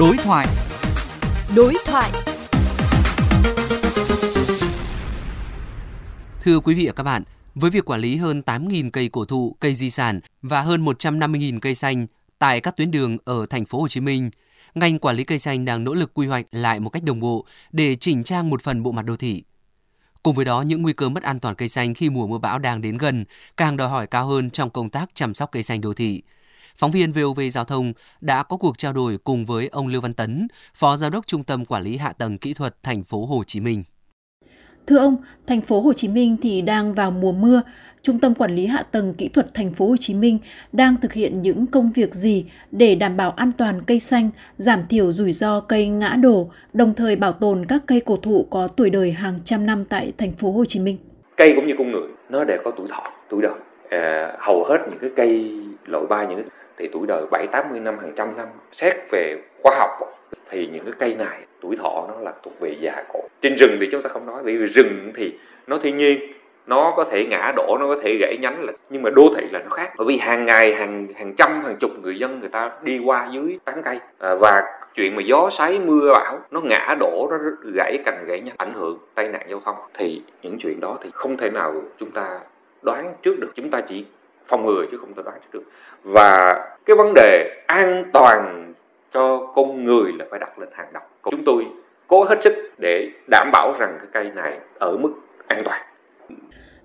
Đối thoại. Đối thoại. Thưa quý vị và các bạn, với việc quản lý hơn 8.000 cây cổ thụ, cây di sản và hơn 150.000 cây xanh tại các tuyến đường ở thành phố Hồ Chí Minh, ngành quản lý cây xanh đang nỗ lực quy hoạch lại một cách đồng bộ để chỉnh trang một phần bộ mặt đô thị. Cùng với đó, những nguy cơ mất an toàn cây xanh khi mùa mưa bão đang đến gần càng đòi hỏi cao hơn trong công tác chăm sóc cây xanh đô thị. Phóng viên VOV Giao thông đã có cuộc trao đổi cùng với ông Lưu Văn Tấn, Phó Giám đốc Trung tâm Quản lý Hạ tầng Kỹ thuật thành phố Hồ Chí Minh. Thưa ông, thành phố Hồ Chí Minh thì đang vào mùa mưa, Trung tâm Quản lý Hạ tầng Kỹ thuật thành phố Hồ Chí Minh đang thực hiện những công việc gì để đảm bảo an toàn cây xanh, giảm thiểu rủi ro cây ngã đổ, đồng thời bảo tồn các cây cổ thụ có tuổi đời hàng trăm năm tại thành phố Hồ Chí Minh? Cây cũng như con người, nó đều có tuổi thọ, tuổi đời. À, hầu hết những cái cây loại ba những cái thì tuổi đời 7 80 năm hàng trăm năm. Xét về khoa học thì những cái cây này tuổi thọ nó là thuộc về già cổ. Trên rừng thì chúng ta không nói vì rừng thì nó thiên nhiên nó có thể ngã đổ nó có thể gãy nhánh là nhưng mà đô thị là nó khác. Bởi vì hàng ngày hàng hàng trăm hàng chục người dân người ta đi qua dưới tán cây. À, và chuyện mà gió sấy mưa bão nó ngã đổ nó gãy cành gãy nhánh ảnh hưởng tai nạn giao thông thì những chuyện đó thì không thể nào chúng ta đoán trước được. Chúng ta chỉ phòng ngừa chứ không thể đoán trước được và cái vấn đề an toàn cho con người là phải đặt lên hàng đầu chúng tôi cố hết sức để đảm bảo rằng cái cây này ở mức an toàn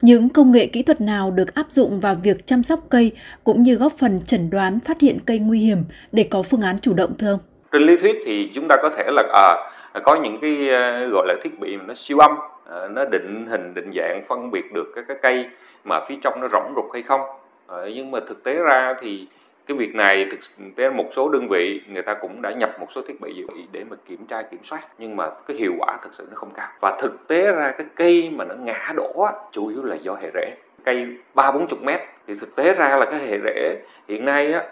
những công nghệ kỹ thuật nào được áp dụng vào việc chăm sóc cây cũng như góp phần chẩn đoán phát hiện cây nguy hiểm để có phương án chủ động thưa ông? Trên lý thuyết thì chúng ta có thể là à, có những cái uh, gọi là thiết bị mà nó siêu âm, à, nó định hình định dạng phân biệt được các cái cây mà phía trong nó rỗng rục hay không. Ờ, nhưng mà thực tế ra thì cái việc này thực tế một số đơn vị người ta cũng đã nhập một số thiết bị để mà kiểm tra kiểm soát nhưng mà cái hiệu quả thực sự nó không cao. Và thực tế ra cái cây mà nó ngã đổ chủ yếu là do hệ rễ. Cây ba bốn chục mét. Thì thực tế ra là cái hệ rễ hiện nay á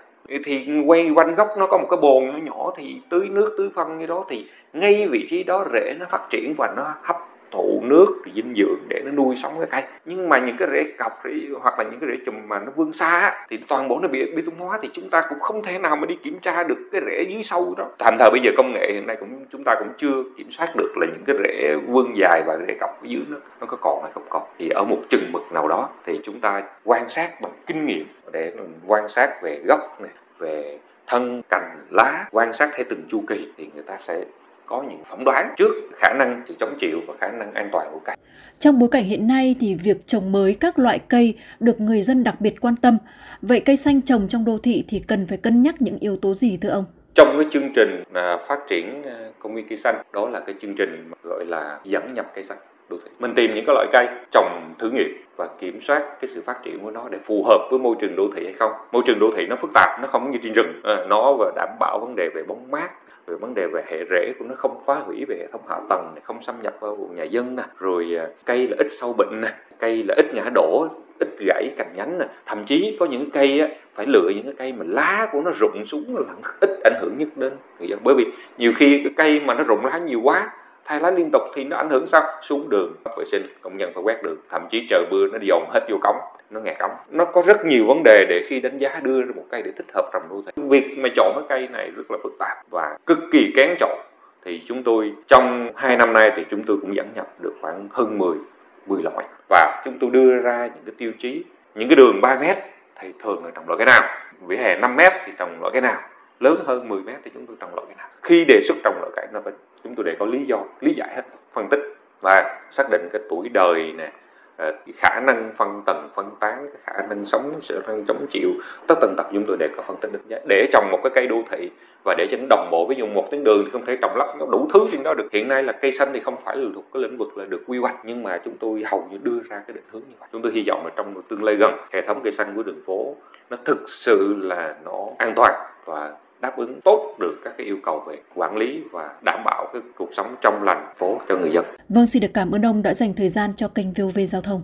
thì quay quanh gốc nó có một cái bồn nhỏ nhỏ thì tưới nước tưới phân như đó thì ngay vị trí đó rễ nó phát triển và nó hấp thụ nước dinh dưỡng để nó nuôi sống cái cây. Nhưng mà những cái rễ cọc rễ, hoặc là những cái rễ chùm mà nó vươn xa thì toàn bộ nó bị bê tông hóa thì chúng ta cũng không thể nào mà đi kiểm tra được cái rễ dưới sâu đó. Thành thời bây giờ công nghệ hiện nay cũng chúng ta cũng chưa kiểm soát được là những cái rễ vươn dài và rễ cọc ở dưới nó nó có còn hay không còn. Thì ở một chừng mực nào đó thì chúng ta quan sát bằng kinh nghiệm để quan sát về gốc này về thân cành lá quan sát theo từng chu kỳ thì người ta sẽ có những phỏng đoán trước khả năng sự chống chịu và khả năng an toàn của cây. Trong bối cảnh hiện nay thì việc trồng mới các loại cây được người dân đặc biệt quan tâm. Vậy cây xanh trồng trong đô thị thì cần phải cân nhắc những yếu tố gì thưa ông? Trong cái chương trình à, phát triển à, công viên cây xanh, đó là cái chương trình gọi là dẫn nhập cây xanh đô thị. Mình tìm những cái loại cây trồng thử nghiệm và kiểm soát cái sự phát triển của nó để phù hợp với môi trường đô thị hay không. Môi trường đô thị nó phức tạp, nó không như trên rừng, à, nó và đảm bảo vấn đề về bóng mát, về vấn đề về hệ rễ của nó không phá hủy về hệ thống hạ tầng này, không xâm nhập vào vùng nhà dân nè rồi à, cây là ít sâu bệnh nè cây là ít ngã đổ ít gãy cành nhánh nè thậm chí có những cây á, phải lựa những cái cây mà lá của nó rụng xuống là ít ảnh hưởng nhất đến người dân bởi vì nhiều khi cái cây mà nó rụng lá nhiều quá thay lá liên tục thì nó ảnh hưởng sao? Xuống đường, vệ sinh, công nhân phải quét đường thậm chí trời mưa, nó dồn hết vô cống, nó ngạt cống. Nó có rất nhiều vấn đề để khi đánh giá đưa ra một cây để thích hợp trồng nuôi việc mà chọn cái cây này rất là phức tạp và cực kỳ kén chọn. Thì chúng tôi, trong hai năm nay thì chúng tôi cũng dẫn nhập được khoảng hơn 10 10 loại. Và chúng tôi đưa ra những cái tiêu chí, những cái đường 3 mét thì thường là trồng loại cái nào? Vỉa hè 5 mét thì trồng loại cái nào? Lớn hơn 10 mét thì chúng tôi trồng loại cái nào? Khi đề xuất trồng loại cây nó phải chúng tôi để có lý do, lý giải hết, phân tích và xác định cái tuổi đời nè ờ, cái khả năng phân tầng, phân tán, cái khả năng sống, sự năng chống chịu, tất tần tật chúng tôi đều có phân tích đánh giá để trồng một cái cây đô thị và để cho nó đồng bộ với dùng một tuyến đường thì không thể trồng lắp nó đủ thứ trên đó được. Hiện nay là cây xanh thì không phải là thuộc cái lĩnh vực là được quy hoạch, nhưng mà chúng tôi hầu như đưa ra cái định hướng như vậy. Chúng tôi hy vọng là trong một tương lai gần, hệ thống cây xanh của đường phố nó thực sự là nó an toàn và đáp ứng tốt được các cái yêu cầu về quản lý và đảm bảo cái cuộc sống trong lành phố cho người dân. Vâng, xin được cảm ơn ông đã dành thời gian cho kênh VOV Giao thông.